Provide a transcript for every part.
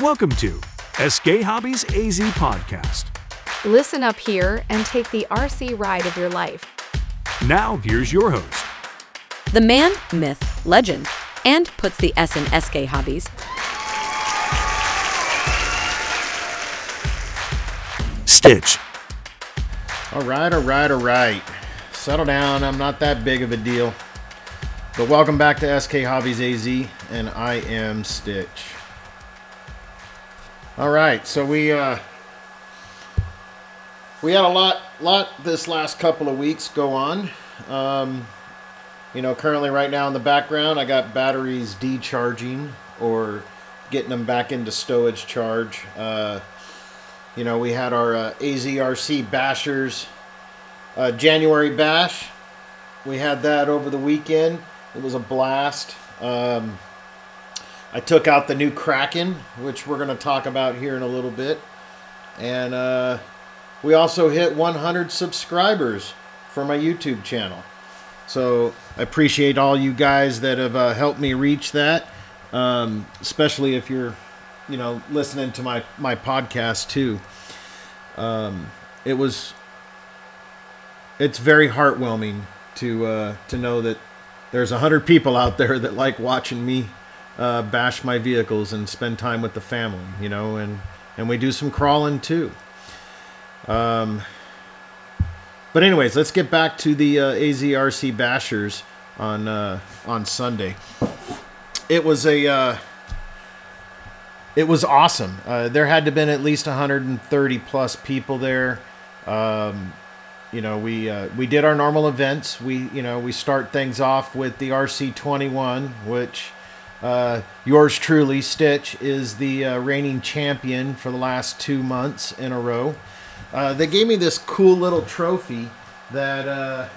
Welcome to SK Hobbies AZ Podcast. Listen up here and take the RC ride of your life. Now, here's your host, The man, myth, legend, and puts the S in SK hobbies. Stitch. All right, all right, all right. Settle down. I'm not that big of a deal. But welcome back to SK Hobbies AZ, and I am Stitch. All right, so we uh, we had a lot, lot this last couple of weeks go on. Um, you know, currently right now in the background, I got batteries decharging or getting them back into stowage charge. Uh, you know, we had our uh, AZRC Bashers uh, January Bash. We had that over the weekend. It was a blast. Um, I took out the new Kraken, which we're going to talk about here in a little bit. And uh, we also hit 100 subscribers for my YouTube channel. So I appreciate all you guys that have uh, helped me reach that, um, especially if you're, you know, listening to my my podcast too. Um, it was. It's very heartwarming to uh, to know that there's a hundred people out there that like watching me uh, bash my vehicles and spend time with the family, you know, and and we do some crawling too. Um, but anyways, let's get back to the uh, AZRC Bashers on uh, on Sunday. It was a uh, it was awesome. Uh, there had to been at least 130 plus people there. Um, you know, we uh, we did our normal events. We you know we start things off with the RC21, which uh, yours truly, Stitch, is the uh, reigning champion for the last two months in a row. Uh, they gave me this cool little trophy that. Uh,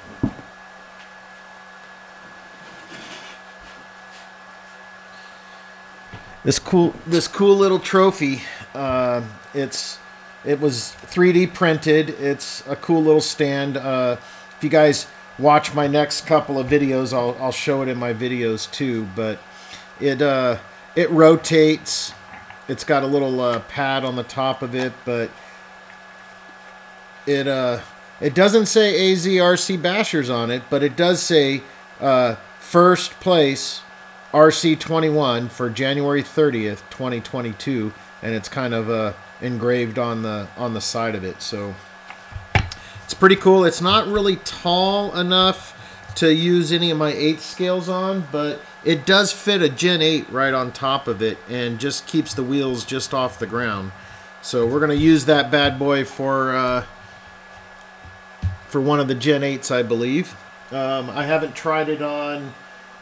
this cool this cool little trophy. Uh, it's it was 3D printed. It's a cool little stand. If you guys watch my next couple of videos, I'll I'll show it in my videos too. But it uh, it rotates. It's got a little uh, pad on the top of it, but it uh it doesn't say AZRC Bashers on it, but it does say uh, first place RC21 for January 30th, 2022, and it's kind of uh, engraved on the on the side of it. So it's pretty cool. It's not really tall enough to use any of my eighth scales on, but it does fit a Gen 8 right on top of it and just keeps the wheels just off the ground. So we're gonna use that bad boy for uh, for one of the Gen 8s, I believe. Um, I haven't tried it on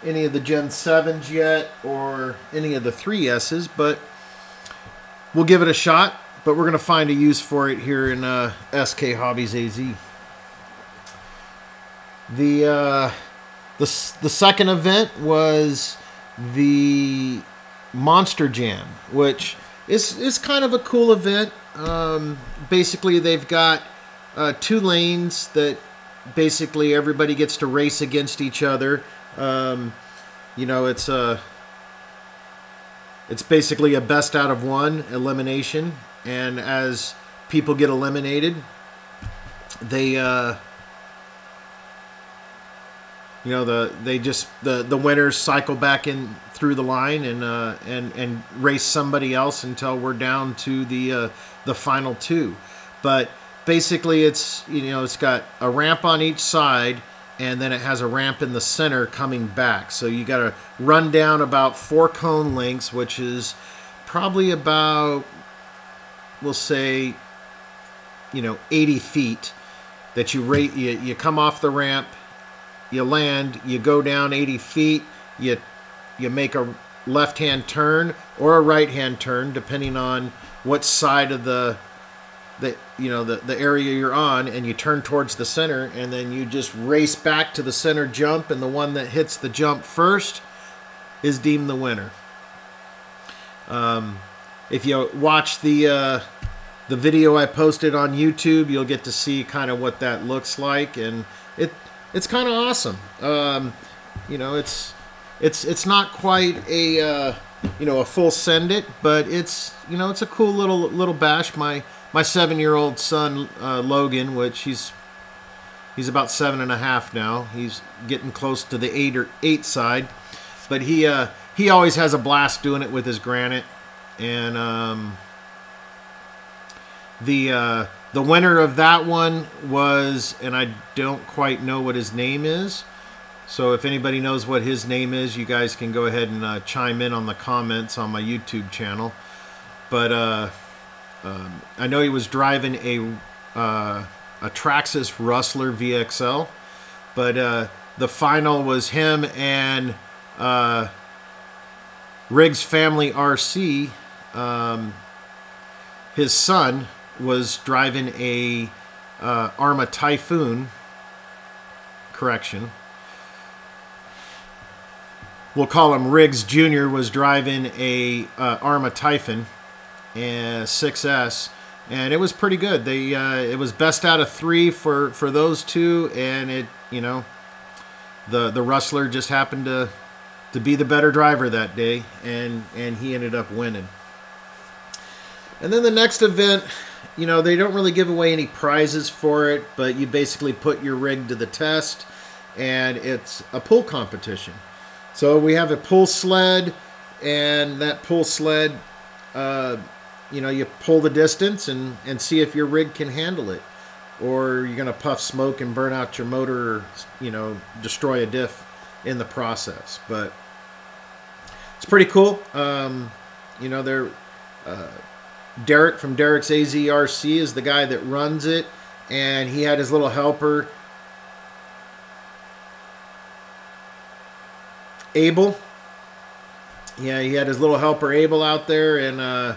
any of the Gen 7s yet or any of the 3Ss, but we'll give it a shot. But we're going to find a use for it here in uh, SK Hobbies AZ. The, uh, the, the second event was the Monster Jam, which is, is kind of a cool event. Um, basically, they've got uh, two lanes that basically everybody gets to race against each other. Um, you know, it's a it's basically a best out of one elimination, and as people get eliminated, they uh, you know the they just the the winners cycle back in through the line and uh, and and race somebody else until we're down to the uh, the final two, but basically it's you know it's got a ramp on each side and then it has a ramp in the center coming back. So you got to run down about four cone lengths which is probably about we'll say you know 80 feet that you rate you, you come off the ramp you land you go down 80 feet you you make a left hand turn or a right hand turn depending on what side of the the you know the, the area you're on and you turn towards the center and then you just race back to the center jump and the one that hits the jump first is deemed the winner. Um, if you watch the uh, the video I posted on YouTube you'll get to see kind of what that looks like and it it's kind of awesome um, you know it's it's it's not quite a uh, you know, a full send it, but it's you know, it's a cool little little bash. My my seven year old son uh, Logan, which he's he's about seven and a half now. He's getting close to the eight or eight side, but he uh, he always has a blast doing it with his granite, and um, the uh, the winner of that one was, and I don't quite know what his name is. So if anybody knows what his name is, you guys can go ahead and uh, chime in on the comments on my YouTube channel. But uh, um, I know he was driving a uh, a Traxxas Rustler VXL, but uh, the final was him and uh, Riggs Family RC. Um, his son was driving a uh, Arrma Typhoon. Correction. We'll call him Riggs Jr. was driving a uh, Arrma Typhon and 6S, and it was pretty good. They uh, it was best out of three for for those two, and it you know the the Rustler just happened to to be the better driver that day, and and he ended up winning. And then the next event, you know, they don't really give away any prizes for it, but you basically put your rig to the test, and it's a pull competition. So we have a pull sled, and that pull sled, uh, you know, you pull the distance and, and see if your rig can handle it. Or you're going to puff smoke and burn out your motor, or, you know, destroy a diff in the process. But it's pretty cool. Um, you know, they're. Uh, Derrick from Derrick's AZRC is the guy that runs it, and he had his little helper Abel. Yeah, he had his little helper Abel out there, and uh,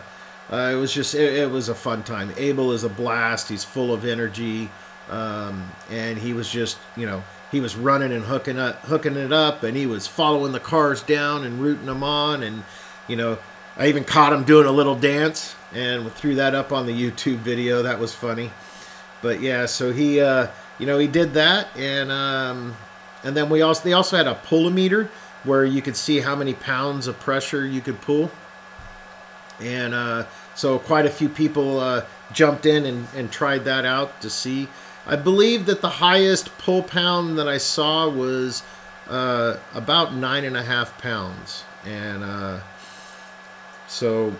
uh, it was just it, it, was a fun time. Abel is a blast. He's full of energy, um, and he was just you know he was running and hooking up, hooking it up, and he was following the cars down and rooting them on, and you know I even caught him doing a little dance and threw that up on the YouTube video. That was funny. But yeah, so he uh, you know he did that, and um, and then we also they also had a pullometer where you could see how many pounds of pressure you could pull. And uh, so quite a few people uh, jumped in and, and tried that out to see. I believe that the highest pull pound that I saw was uh, about nine and a half pounds, and uh, so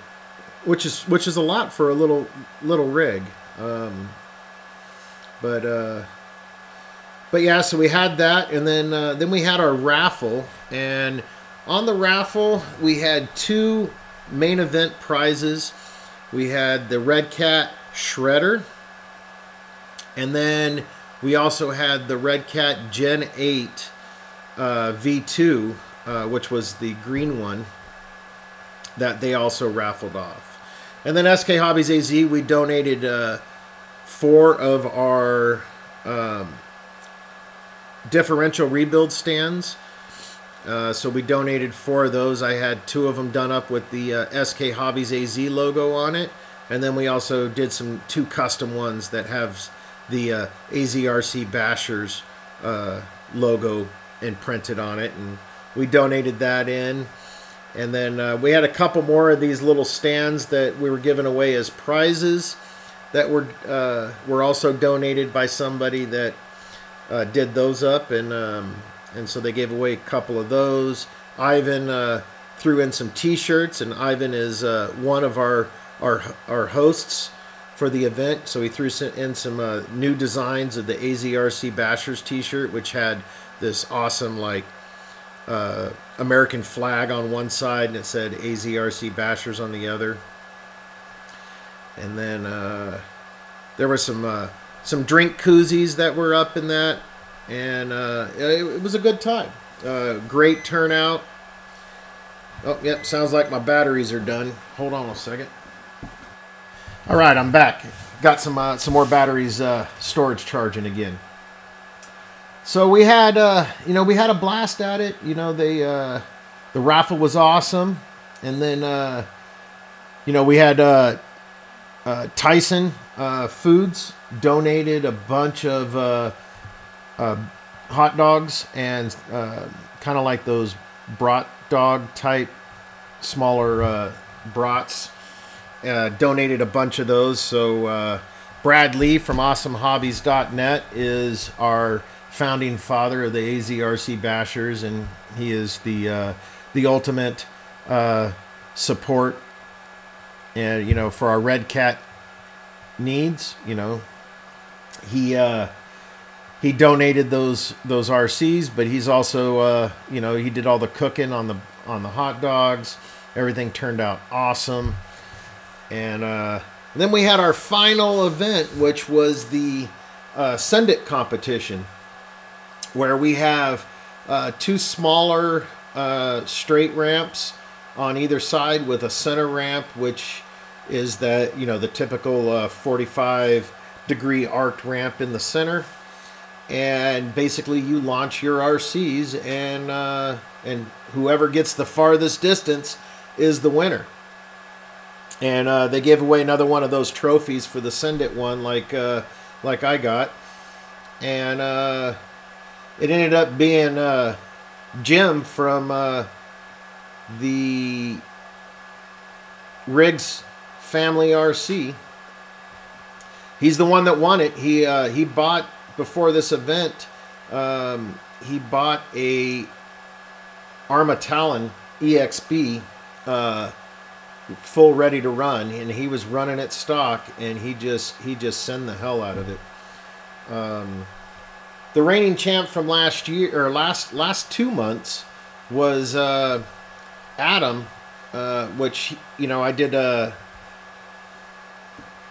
which is which is a lot for a little little rig. Um, but uh, but yeah, so we had that, and then uh, then we had our raffle, and on the raffle we had two main event prizes. We had the Red Cat Shredder, and then we also had the Red Cat Gen 8 uh, V2, uh, which was the green one that they also raffled off. And then SK Hobbies AZ, we donated uh, four of our um, differential rebuild stands. Uh, so we donated four of those. I had two of them done up with the uh, SK Hobbies AZ logo on it, and then we also did some two custom ones that have the uh, AZRC Bashers uh, logo imprinted on it, and we donated that in. And then uh, we had a couple more of these little stands that we were giving away as prizes that were uh, were also donated by somebody that uh, did those up, and um, and so they gave away a couple of those. Ivan uh, threw in some T-shirts, and Ivan is uh, one of our our our hosts for the event. So he threw in some uh, new designs of the AZRC Bashers T-shirt, which had this awesome like uh, American flag on one side, and it said AZRC Bashers on the other. And then uh, there was some uh, some drink koozies that were up in that, and uh, it, it, was a good time. Uh, great turnout. Oh, yep, sounds like my batteries are done. Hold on a second. All right, I'm back. Got some some more batteries storage charging again. So we had uh, you know we had a blast at it. You know they uh, the raffle was awesome, and then uh, you know we had uh, uh, Tyson uh, Foods donated a bunch of uh, uh, hot dogs and uh, kind of like those brat dog type smaller uh, brats. Uh, donated a bunch of those. So uh, Brad Lee from AwesomeHobbies.net is our founding father of the AZRC Bashers, and he is the uh, the ultimate uh, support. And you know, for our Red Cat needs, you know, he uh, he donated those those RCs, but he's also uh, you know he did all the cooking on the on the hot dogs. Everything turned out awesome, and uh, then we had our final event, which was the uh, Send It competition, where we have uh, two smaller uh, straight ramps on either side with a center ramp, which is that you know the typical uh, 45 degree arced ramp in the center and basically you launch your RCs and uh, and whoever gets the farthest distance is the winner. And uh, they gave away another one of those trophies for the send it one, like uh, like I got, and uh, it ended up being uh, Jim from uh, the Riggs Family RC. He's the one that won it. He uh, he bought before this event. Um, he bought a Arrma Talon EXB, uh, full ready to run, and he was running it stock, and he just he just sent the hell out of it. Um, the reigning champ from last year or last last two months was uh, Adam, uh, which you know I did a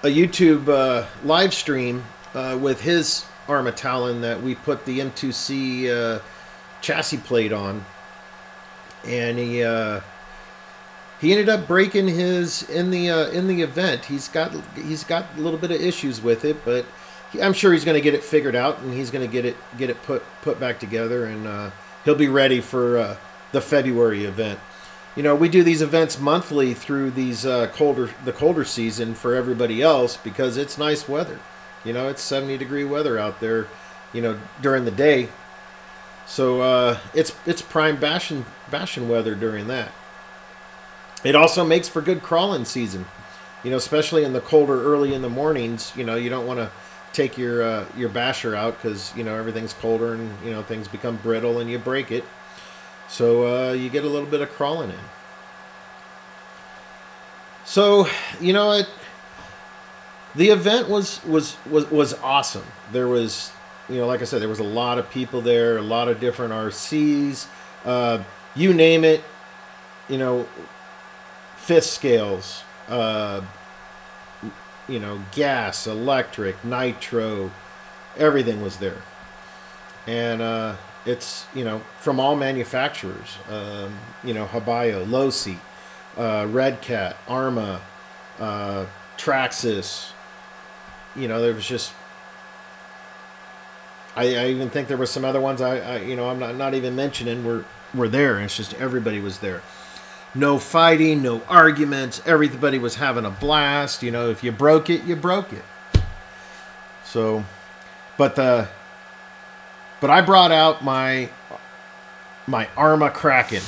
a YouTube uh, live stream uh, with his Arrma Talon that we put the M2C uh, chassis plate on, and he uh, he ended up breaking his in the in the event. He's got he's got a little bit of issues with it, but I'm sure he's going to get it figured out and he's going to get it get it put put back together, and uh, he'll be ready for uh, the February event. You know, we do these events monthly through these uh, colder the colder season for everybody else because it's nice weather. You know, it's 70 degree weather out there, you know, during the day. So uh, it's it's prime bashing bashing weather during that. It also makes for good crawling season, you know, especially in the colder early in the mornings. You know, you don't want to take your uh, your basher out because you know everything's colder and you know things become brittle and you break it. So uh, you get a little bit of crawling in. So you know it the event was was was was awesome. There was, you know, like I said, there was a lot of people there, a lot of different RCs, uh, you name it. You know, fifth scales, uh, you know, gas, electric, nitro, everything was there, and uh, it's you know from all manufacturers. Um, you know, Hobao, Losi, uh, Red Cat, Arrma, uh, Traxxas, you know, there was just. I, I even think there were some other ones I, I you know I'm not not even mentioning were were there. It's just everybody was there. No fighting, no arguments. Everybody was having a blast. You know, if you broke it, you broke it. So, but the but I brought out my my Arrma Kraken,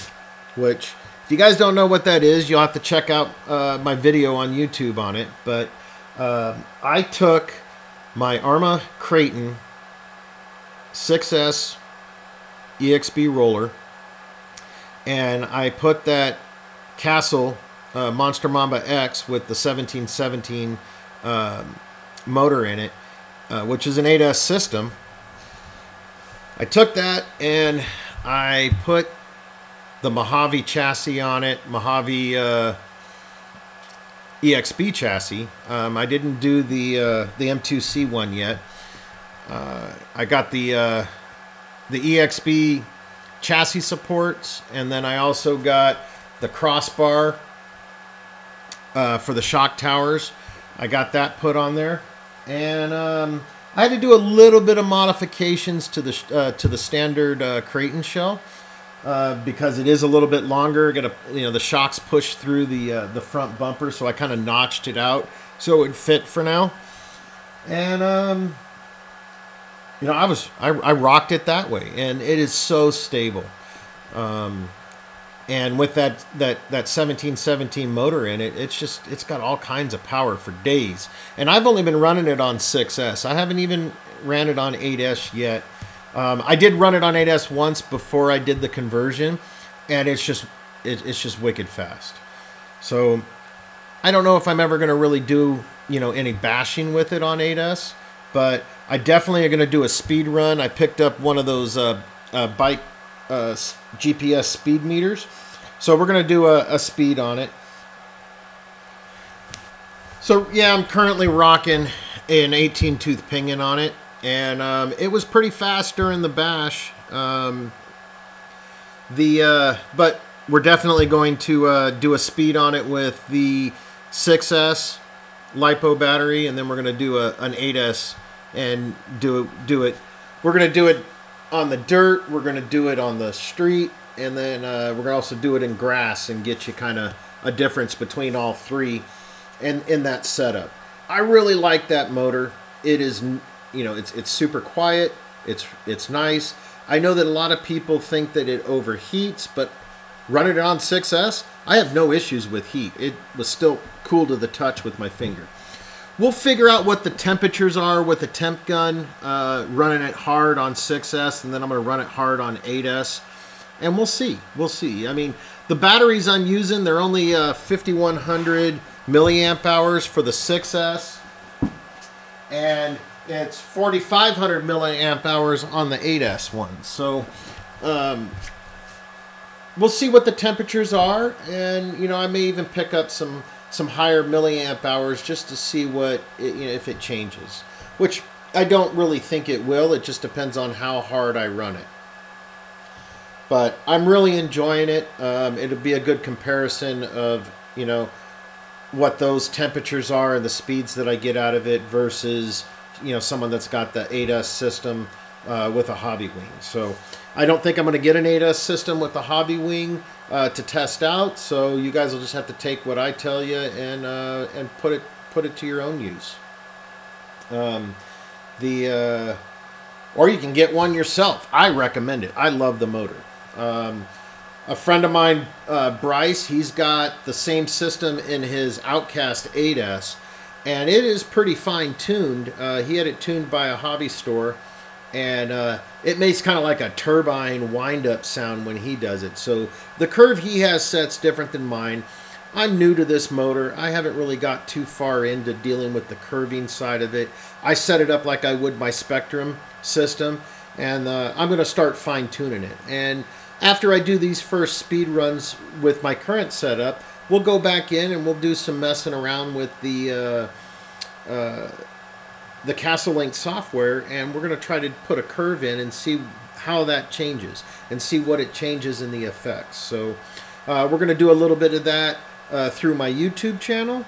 which if you guys don't know what that is, you'll have to check out uh, my video on YouTube on it. But uh, I took my Arrma Kraton 6S EXB roller and I put that Castle uh, Monster Mamba X with the 1717 um, motor in it, uh, which is an 8S system. I took that and I put the Mojave chassis on it, Mojave uh, EXB chassis. Um, I didn't do the uh, the M2C one yet. Uh, I got the uh, the EXB chassis supports, and then I also got the crossbar uh, for the shock towers. I got that put on there, and um, I had to do a little bit of modifications to the uh, to the standard uh, Kraton shell uh, because it is a little bit longer. Got a you know the shocks push through the uh, the front bumper, so I kind of notched it out so it would fit for now. And um, you know I was I, I rocked it that way, and it is so stable. Um, and with that that that 1717 motor in it it's just it's got all kinds of power for days. And i've only been running it on 6s i haven't even ran it on 8s yet. Um, i did run it on 8s once before i did the conversion and it's just it, it's just wicked fast. So i don't know if i'm ever going to really do you know any bashing with it on 8s but i definitely are going to do a speed run. I picked up one of those uh, uh, bike uh, GPS speed meters. So we're going to do a, a, speed on it. So yeah, I'm currently rocking an 18 tooth pinion on it, and um, it was pretty fast during the bash. Um, the uh, but we're definitely going to uh, do a speed on it with the 6S lipo battery, and then we're going to do a, an 8S and do do it. We're going to do it on the dirt. We're going to do it on the street, and then uh, we're going to also do it in grass and get you kind of a difference between all three, and in that setup. I really like that motor. It is, you know, it's it's super quiet. It's it's nice. I know that a lot of people think that it overheats, but running it on 6S, I have no issues with heat. It was still cool to the touch with my finger we'll figure out what the temperatures are with the temp gun, uh, running it hard on 6S, and then I'm going to run it hard on 8S, and we'll see. We'll see. I mean, the batteries I'm using, they're only uh, 5100 milliamp hours for the 6S, and it's 4500 milliamp hours on the 8S one. So, um, we'll see what the temperatures are, and you know, I may even pick up some some higher milliamp hours just to see what it, you know, if it changes. Which I don't really think it will. It just depends on how hard I run it. But I'm really enjoying it. Um, it'll be a good comparison of you know what those temperatures are and the speeds that I get out of it versus you know someone that's got the 8S system uh, with a Hobbywing. So I don't think I'm going to get an 8S system with the Hobbywing uh, to test out. So you guys will just have to take what I tell you and uh, and put it put it to your own use. Um, the uh, or you can get one yourself. I recommend it. I love the motor. Um, a friend of mine, uh, Bryce, he's got the same system in his Outcast 8S, and it is pretty fine tuned. Uh, he had it tuned by a hobby store and uh, it makes kind of like a turbine wind up sound when he does it. So the curve he has set's different than mine. I'm new to this motor. I haven't really got too far into dealing with the curving side of it. I set it up like I would my Spektrum system, and uh, I'm going to start fine tuning it. And after I do these first speed runs with my current setup, we'll go back in and we'll do some messing around with the. Uh, uh the Castle Link software and we're going to try to put a curve in and see how that changes and see what it changes in the effects. So uh, we're going to do a little bit of that uh, through my YouTube channel.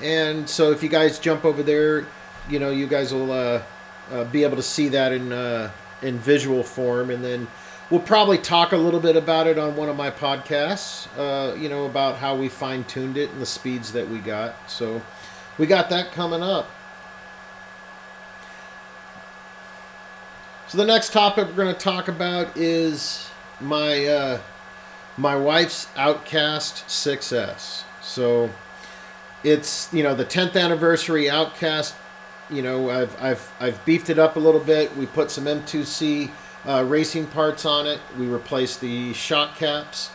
And so if you guys jump over there, you know, you guys will uh, uh be able to see that in, uh, in visual form. And then we'll probably talk a little bit about it on one of my podcasts, uh, you know, about how we fine tuned it and the speeds that we got. So we got that coming up. So the next topic we're going to talk about is my uh, my wife's Outcast 6S. So it's you know the 10th anniversary Outcast. You know I've I've I've beefed it up a little bit. We put some M2C uh, racing parts on it. We replaced the shock caps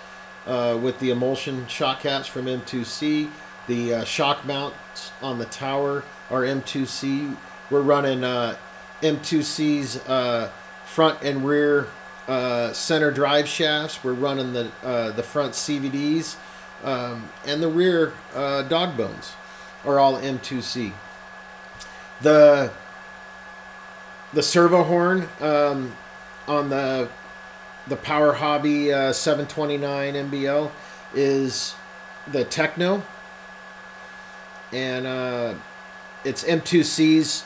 uh, with the emulsion shock caps from M2C. The uh, shock mounts on the tower are M2C. We're running uh, M2C's uh, front and rear uh, center drive shafts. We're running the uh, the front CVDs um, and the rear uh, dog bones are all M2C. The the servo horn um, on the the Power Hobby uh, 729 MBL is the Tekno, and uh, it's M2C's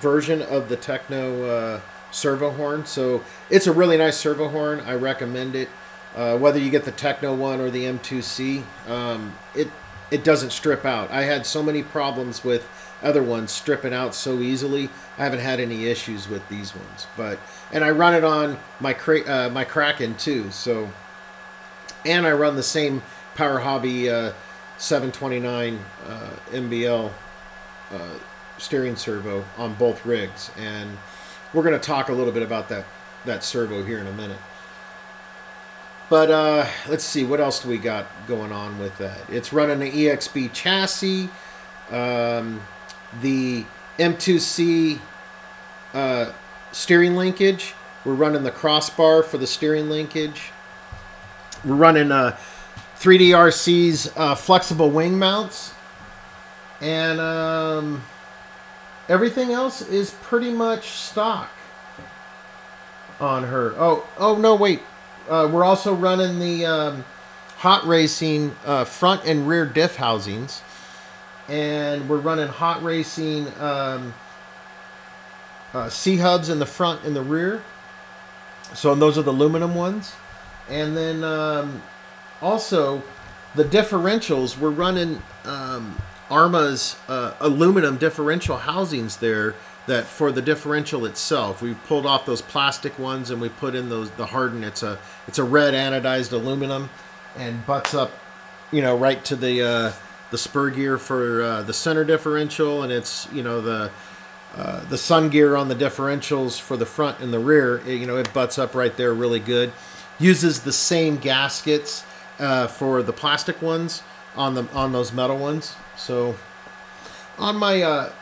version of the Tekno uh, servo horn. So it's a really nice servo horn. I recommend it. Uh, whether you get the Tekno one or the M2C, um, it it doesn't strip out. I had so many problems with other ones stripping out so easily. I haven't had any issues with these ones, but and I run it on my cra- uh, my Kraken too. So and I run the same Power Hobby uh, 729 uh, MBL uh, steering servo on both rigs, and we're going to talk a little bit about that that servo here in a minute. But uh, let's see, what else do we got going on with that? It's running the EXB chassis, um, the M2C uh, steering linkage. We're running the crossbar for the steering linkage. We're running uh, 3DRC's uh, flexible wing mounts. And um, everything else is pretty much stock on her. Oh, oh no, wait. Uh, we're also running the um, hot racing uh, front and rear diff housings, and we're running hot racing um, uh, C hubs in the front and the rear. So those are the aluminum ones, and then um, also the differentials. We're running um, Arrma's uh, aluminum differential housings there that for the differential itself we've pulled off those plastic ones and we put in those the hardened it's a it's a red anodized aluminum and butts up you know right to the uh, the spur gear for uh, the center differential and it's you know the uh, the sun gear on the differentials for the front and the rear it, you know it butts up right there really good. Uses the same gaskets uh, for the plastic ones on the on those metal ones so on my uh,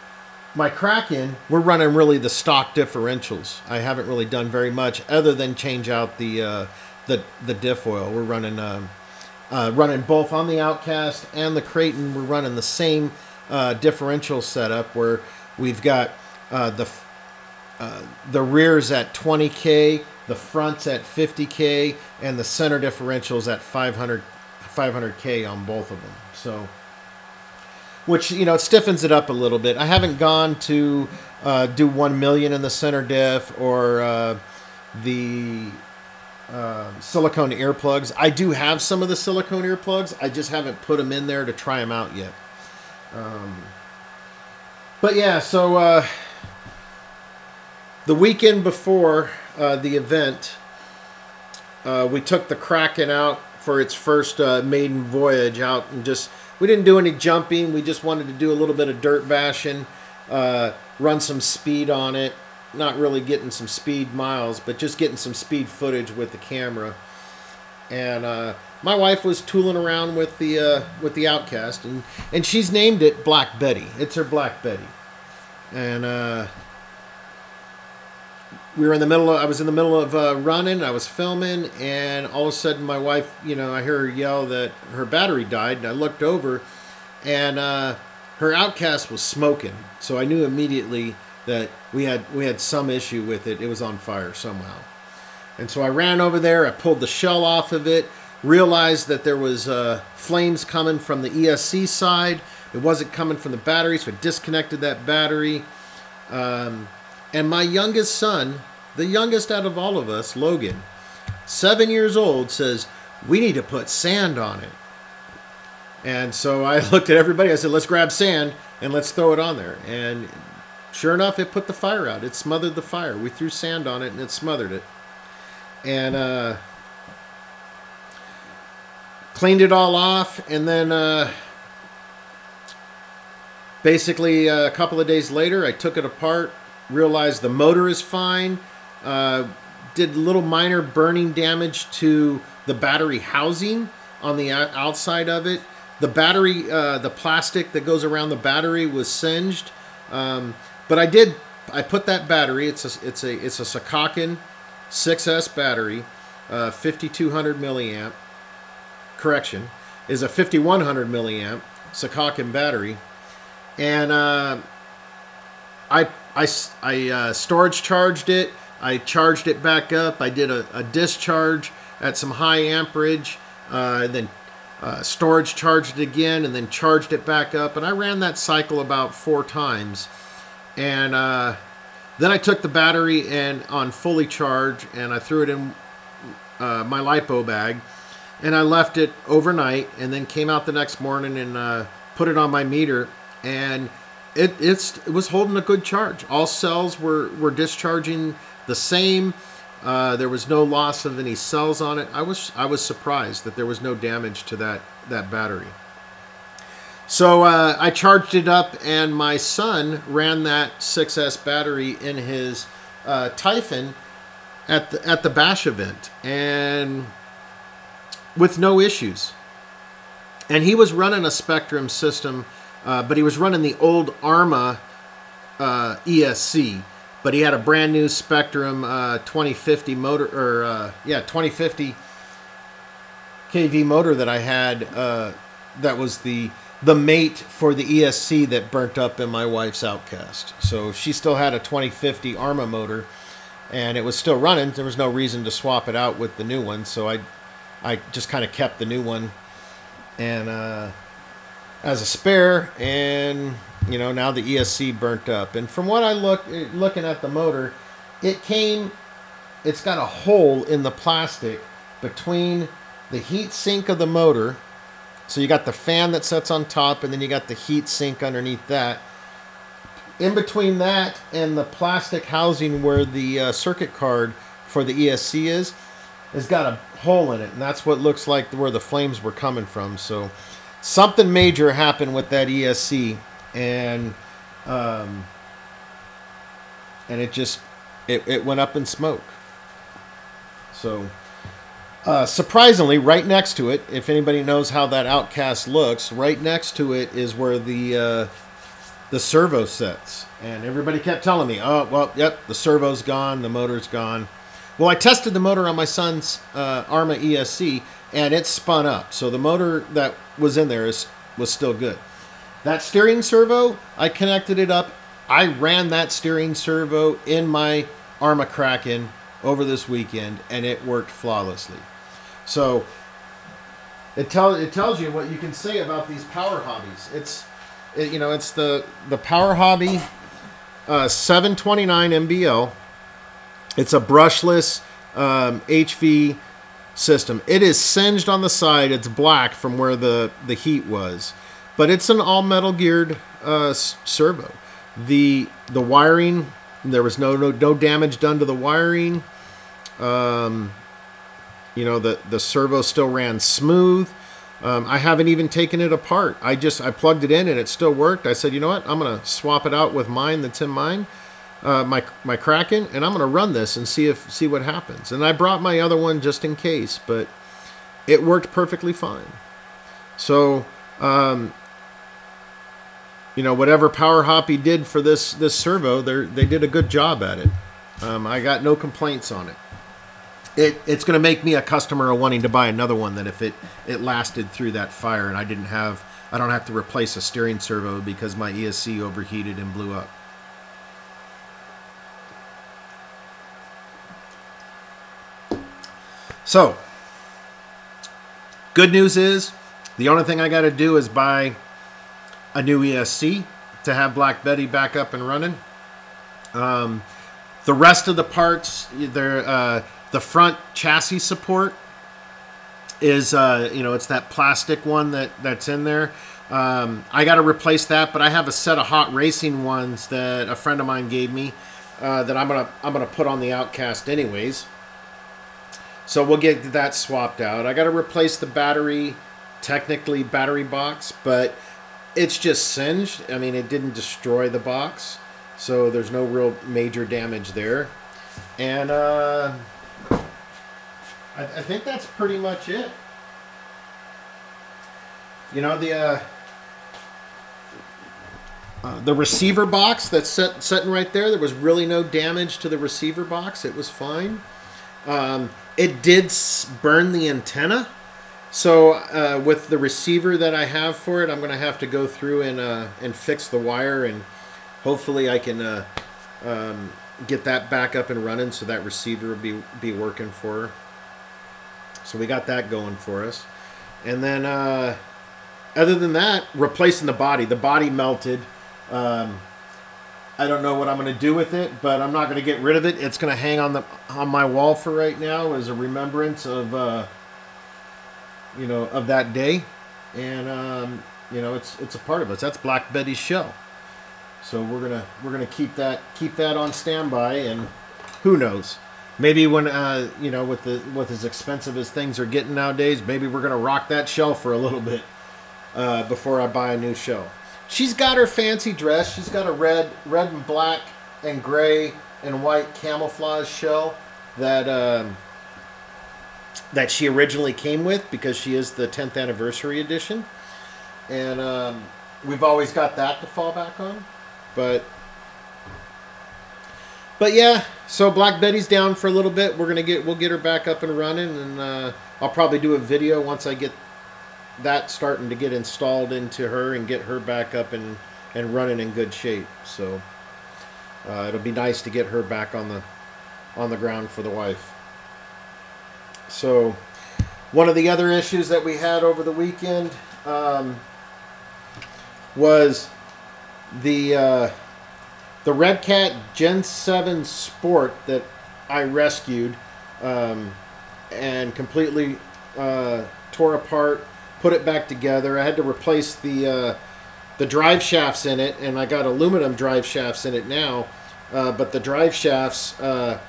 my Kraken, we're running really the stock differentials. I haven't really done very much other than change out the uh, the the diff oil. We're running um, uh, running both on the Outcast and the Kraton. We're running the same uh, differential setup where we've got uh, the uh, the rears at 20k, the fronts at 50k, and the center differentials at 500 500k on both of them. So which you know stiffens it up a little bit. I haven't gone to uh, do one million in the center diff or uh, the uh, silicone earplugs. I do have some of the silicone earplugs. I just haven't put them in there to try them out yet. Um, but yeah, so uh, the weekend before uh, the event, uh, we took the Kraken out for its first maiden voyage out and just we didn't do any jumping. We just wanted to do a little bit of dirt bashing, uh, run some speed on it. Not really getting some speed miles, but just getting some speed footage with the camera. And uh, my wife was tooling around with the uh, with the Outcast, and and she's named it Black Betty. It's her Black Betty, and uh, we were in the middle of, I was in the middle of uh, running, I was filming, and all of a sudden my wife, you know, I hear her yell that her battery died, and I looked over, and uh, her outcast was smoking. So I knew immediately that we had we had some issue with it. It was on fire somehow. And so I ran over there, I pulled the shell off of it, realized that there was uh, flames coming from the ESC side. It wasn't coming from the battery, so I disconnected that battery. Um, and my youngest son, the youngest out of all of us, Logan, seven years old, says, We need to put sand on it. And so I looked at everybody. I said, Let's grab sand and let's throw it on there. And sure enough, it put the fire out. It smothered the fire. We threw sand on it and it smothered it. And uh, cleaned it all off. And then uh, basically, uh, a couple of days later, I took it apart, realized the motor is fine. Uh, did little minor burning damage to the battery housing on the outside of it. The battery, uh, the plastic that goes around the battery was singed. Um, but I did, I put that battery. It's a, it's a, it's a Sakakon 6S battery, uh, 5200 milliamp. Correction, is a 5100 milliamp Sakakon battery, and uh, I I, I uh, storage charged it. I charged it back up. I did a, a discharge at some high amperage, uh, then uh, storage charged it again, and then charged it back up. And I ran that cycle about four times. And uh, then I took the battery and on fully charge, and I threw it in uh, my lipo bag, and I left it overnight, and then came out the next morning and uh, put it on my meter, and it it's it was holding a good charge. All cells were were discharging the same. Uh, there was no loss of any cells on it. I was I was surprised that there was no damage to that that battery. So uh, I charged it up, and my son ran that 6S battery in his uh, Typhon at the at the Bash event, and with no issues. And he was running a Spektrum system, uh, but he was running the old Arrma uh, ESC. But he had a brand new Spektrum uh, 2050 motor, or uh, yeah, 2050 kV motor that I had. Uh, that was the the mate for the ESC that burnt up in my wife's Outcast. So she still had a 2050 Arrma motor, and it was still running. There was no reason to swap it out with the new one, so I I just kind of kept the new one and as a spare, and you know now the ESC burnt up. And from what I look looking at the motor, it came, it's got a hole in the plastic between the heat sink of the motor. So you got the fan that sits on top, and then you got the heat sink underneath that. In between that and the plastic housing where the uh, circuit card for the ESC is, has got a hole in it, and that's what looks like where the flames were coming from. So something major happened with that ESC, and um, and it just it, it went up in smoke. So uh, surprisingly, right next to it, if anybody knows how that Outcast looks, right next to it is where the uh, the servo sets, and everybody kept telling me, "Oh, well, yep, the servo's gone, the motor's gone." Well, I tested the motor on my son's uh, Arrma ESC, and it spun up. So the motor that was in there is was still good. That steering servo, I connected it up. I ran that steering servo in my Arrma Kraken over this weekend, and it worked flawlessly. So it tells it tells you what you can say about these power hobbies. It's it, you know it's the the power hobby uh, 729 MBL it's a brushless um, HV system. It is singed on the side. It's black from where the, the heat was, but it's an all metal geared uh, servo. The the wiring there was no no, no damage done to the wiring. Um, you know the the servo still ran smooth. Um, I haven't even taken it apart. I just I plugged it in and it still worked. I said, you know what? I'm gonna swap it out with mine that's in mine uh, my my Kraken, and I'm gonna run this and see if see what happens. And I brought my other one just in case, but it worked perfectly fine. So, um, you know, whatever Power Hobby did for this this servo, they they did a good job at it. Um, I got no complaints on it. It it's going to make me a customer of wanting to buy another one. That if it it lasted through that fire and I didn't have I don't have to replace a steering servo because my ESC overheated and blew up. So, good news is the only thing I got to do is buy a new ESC to have Black Betty back up and running. Um, the rest of the parts, uh, the front chassis support is, uh, you know, it's that plastic one that, that's in there. Um, I got to replace that, but I have a set of hot racing ones that a friend of mine gave me uh, that I'm gonna I'm gonna put on the Outcast anyways. So we'll get that swapped out. I got to replace the battery, technically battery box, but it's just singed. I mean, it didn't destroy the box, so there's no real major damage there. And uh, I, I think that's pretty much it. You know the uh, uh, the receiver box that's set, sitting right there. There was really no damage to the receiver box. It was fine. Um, it did burn the antenna. So uh, with the receiver that I have for it, I'm going to have to go through and uh, and fix the wire, and hopefully I can uh, um, get that back up and running, so that receiver will be be working for her. So we got that going for us, and then uh, other than that, replacing the body. The body melted. Um, I don't know what I'm going to do with it, but I'm not going to get rid of it. It's going to hang on the on my wall for right now as a remembrance of uh, you know of that day, and um, you know it's it's a part of us. That's Black Betty's show, so we're gonna we're gonna keep that keep that on standby, and who knows, maybe when uh, you know with the with as expensive as things are getting nowadays, maybe we're gonna rock that shell for a little bit uh, before I buy a new shell. She's got her fancy dress. She's got a red, red and black and gray and white camouflage shell that um, that she originally came with because she is the 10th anniversary edition, and um, we've always got that to fall back on. But but yeah, so Black Betty's down for a little bit. We're gonna get we'll get her back up and running, and uh, I'll probably do a video once I get that starting to get installed into her and get her back up and and running in good shape. So uh, it'll be nice to get her back on the on the ground for the wife. So one of the other issues that we had over the weekend um, was the uh, the Redcat Gen Seven Sport that I rescued um, and completely uh, tore apart, put it back together. I had to replace the uh, the drive shafts in it, and I got aluminum drive shafts in it now, uh, but the drive shafts uh,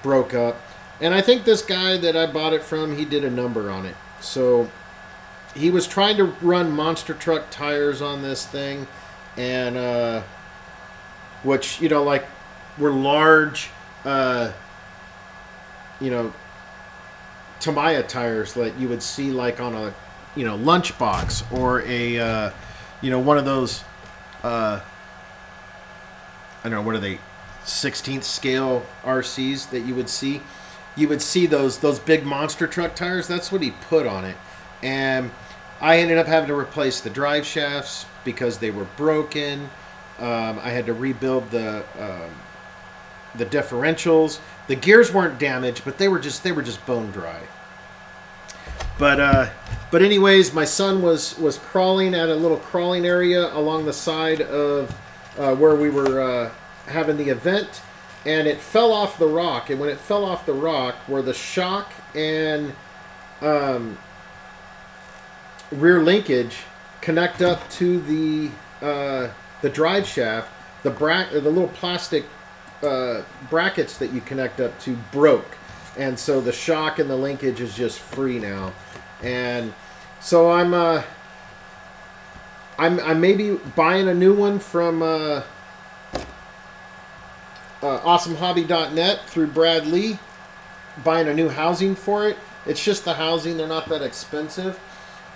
broke up. And I think this guy that I bought it from, he did a number on it. So he was trying to run monster truck tires on this thing, and uh, which you know, like were large, uh, you know, Tamiya tires that you would see like on a you know lunchbox or a uh, you know one of those uh, I don't know what are they 16th scale RCs that you would see? You would see those those big monster truck tires. That's what he put on it. And I ended up having to replace the drive shafts because they were broken. Um, I had to rebuild the um, the differentials. The gears weren't damaged but they were just they were just bone dry. But uh, but anyways, my son was was crawling at a little crawling area along the side of uh, where we were uh, having the event, and it fell off the rock. And when it fell off the rock, where the shock and um, rear linkage connect up to the uh, the drive shaft, the bra- the little plastic uh, brackets that you connect up to broke, and so the shock and the linkage is just free now and so I'm uh, I'm I may be buying a new one from uh, uh, AwesomeHobby.net through Brad Lee, buying a new housing for it. It's just the housing; they're not that expensive.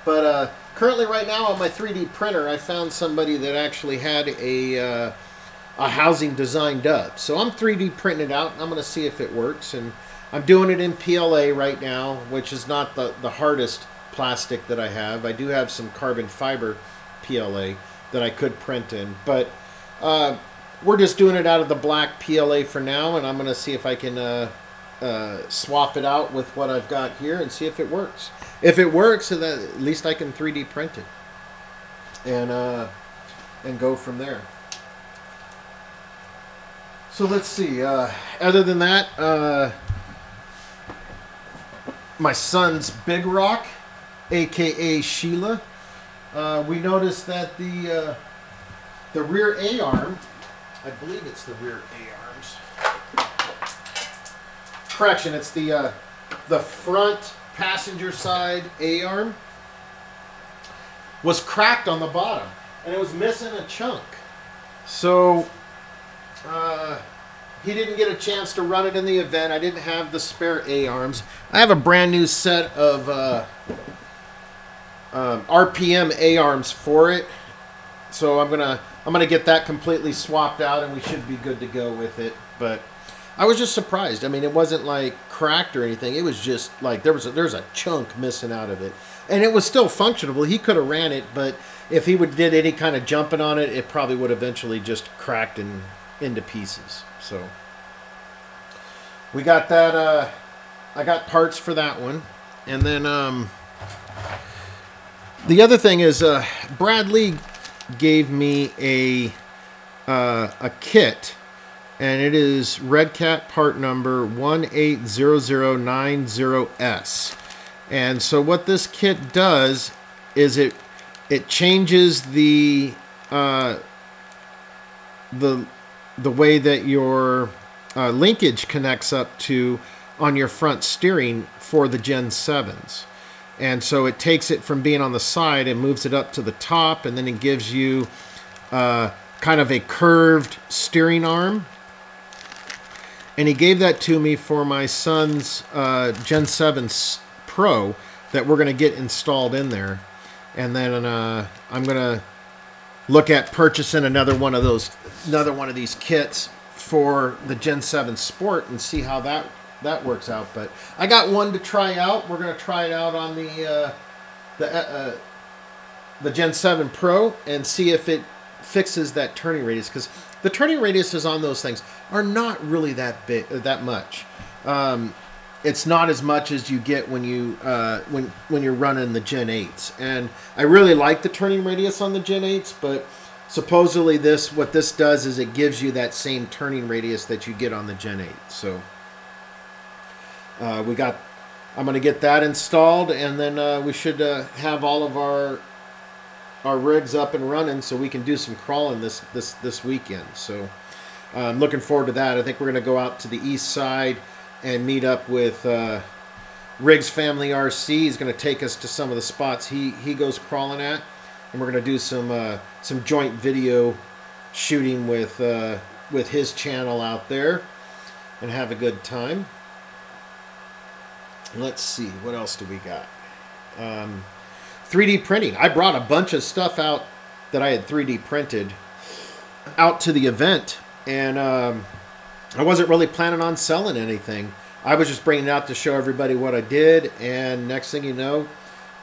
But uh, currently, right now on my 3D printer, I found somebody that actually had a uh, a housing designed up. So I'm 3D printing it out. I'm going to see if it works and I'm doing it in PLA right now, which is not the, the hardest plastic that I have. I do have some carbon fiber PLA that I could print in, but uh, we're just doing it out of the black PLA for now, and I'm going to see if I can uh, uh, swap it out with what I've got here and see if it works. If it works, at least I can 3D print it and uh, and go from there. So let's see. Uh, other than that, uh, my son's Big Rock, aka Sheila. Uh, we noticed that the uh, the rear A arm, I believe it's the rear A arms. Correction, it's the uh, the front passenger side A arm was cracked on the bottom, and it was missing a chunk. So. Uh, he didn't get a chance to run it in the event. I didn't have the spare A arms. I have a brand new set of uh, um, RPM A arms for it, so I'm gonna I'm gonna get that completely swapped out, and we should be good to go with it. But I was just surprised. I mean, it wasn't like cracked or anything. It was just like there was a, there's a chunk missing out of it, and it was still functional. He could have ran it, but if he would did any kind of jumping on it, it probably would eventually just cracked and into pieces. So we got that. Uh, I got parts for that one, and then um, the other thing is uh, Brad Lee gave me a uh, a kit, and it is Redcat part number one eight zero zero nine zero S. And so what this kit does is it it changes the uh, the the way that your uh, linkage connects up to on your front steering for the Gen 7s. And so it takes it from being on the side and moves it up to the top, and then it gives you uh, kind of a curved steering arm. And he gave that to me for my son's uh, Gen 7 Pro that we're going to get installed in there. And then uh, I'm going to look at purchasing another one of those, another one of these kits for the Gen 7 Sport and see how that that works out. But I got one to try out. We're gonna try it out on the uh, the uh, uh the Gen 7 Pro and see if it fixes that turning radius because the turning radiuses on those things are not really that big uh, that much. Um, it's not as much as you get when you uh, when when you're running the Gen 8s. And I really like the turning radius on the Gen 8s, but supposedly this what this does is it gives you that same turning radius that you get on the Gen 8. So uh, we got, I'm going to get that installed, and then uh, we should uh, have all of our our rigs up and running, so we can do some crawling this this this weekend. So uh, I'm looking forward to that. I think we're going to go out to the east side and meet up with uh, Riggs Family RC. He's going to take us to some of the spots he he goes crawling at, and we're to do some uh, some joint video shooting with with his channel out there and have a good time. Let's see, what else do we got? Um, 3D printing. I brought a bunch of stuff out that I had 3D printed out to the event, and um, I wasn't really planning on selling anything. I was just bringing it out to show everybody what I did, and next thing you know,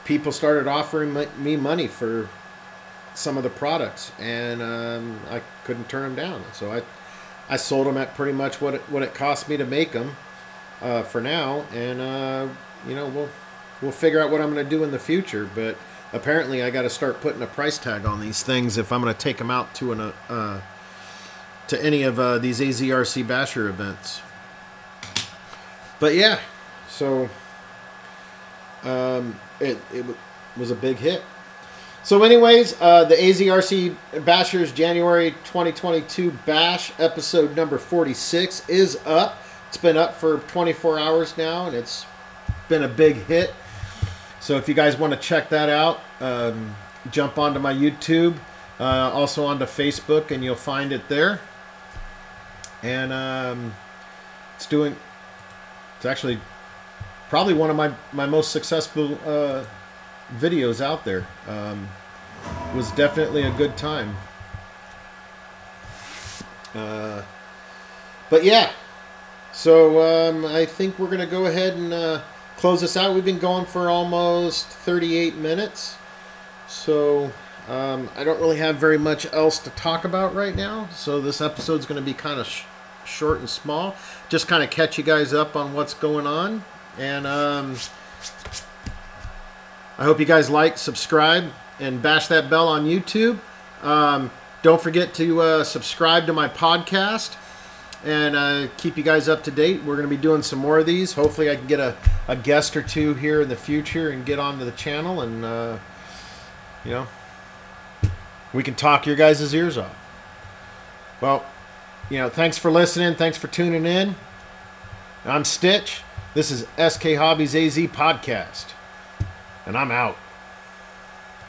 people started offering me money for some of the products, and um, I couldn't turn them down. So I, I sold them at pretty much what it, what it cost me to make them uh, for now, and uh, you know we'll we'll figure out what I'm going to do in the future. But apparently, I got to start putting a price tag on these things if I'm going to take them out to an uh, to any of uh, these AZRC Basher events. But yeah, so um, it it was a big hit. So, anyways, uh, the AZRC Bashers January 2022 Bash episode number 46 is up. It's been up for 24 hours now, and it's been a big hit. So if you guys want to check that out, um, jump onto my YouTube, uh, also onto Facebook, and you'll find it there. And um, it's doing. It's actually probably one of my my most successful uh, videos out there. Um, was definitely a good time. Uh, but yeah, so um, I think we're to go ahead and uh, close this out. We've been going for almost 38 minutes. So um, I don't really have very much else to talk about right now. So this episode's to be kind of sh- short and small. Just kind of catch you guys up on what's going on. And um, I hope you guys like, subscribe, and bash that bell on YouTube. Um, don't forget to uh, subscribe to my podcast and uh, keep you guys up to date. We're going to be doing some more of these. Hopefully, I can get a, a guest or two here in the future and get onto the channel, and uh, you know, we can talk your guys' ears off. Well, you know, thanks for listening. Thanks for tuning in. I'm Stitch. This is SK Hobbies AZ podcast, and I'm out.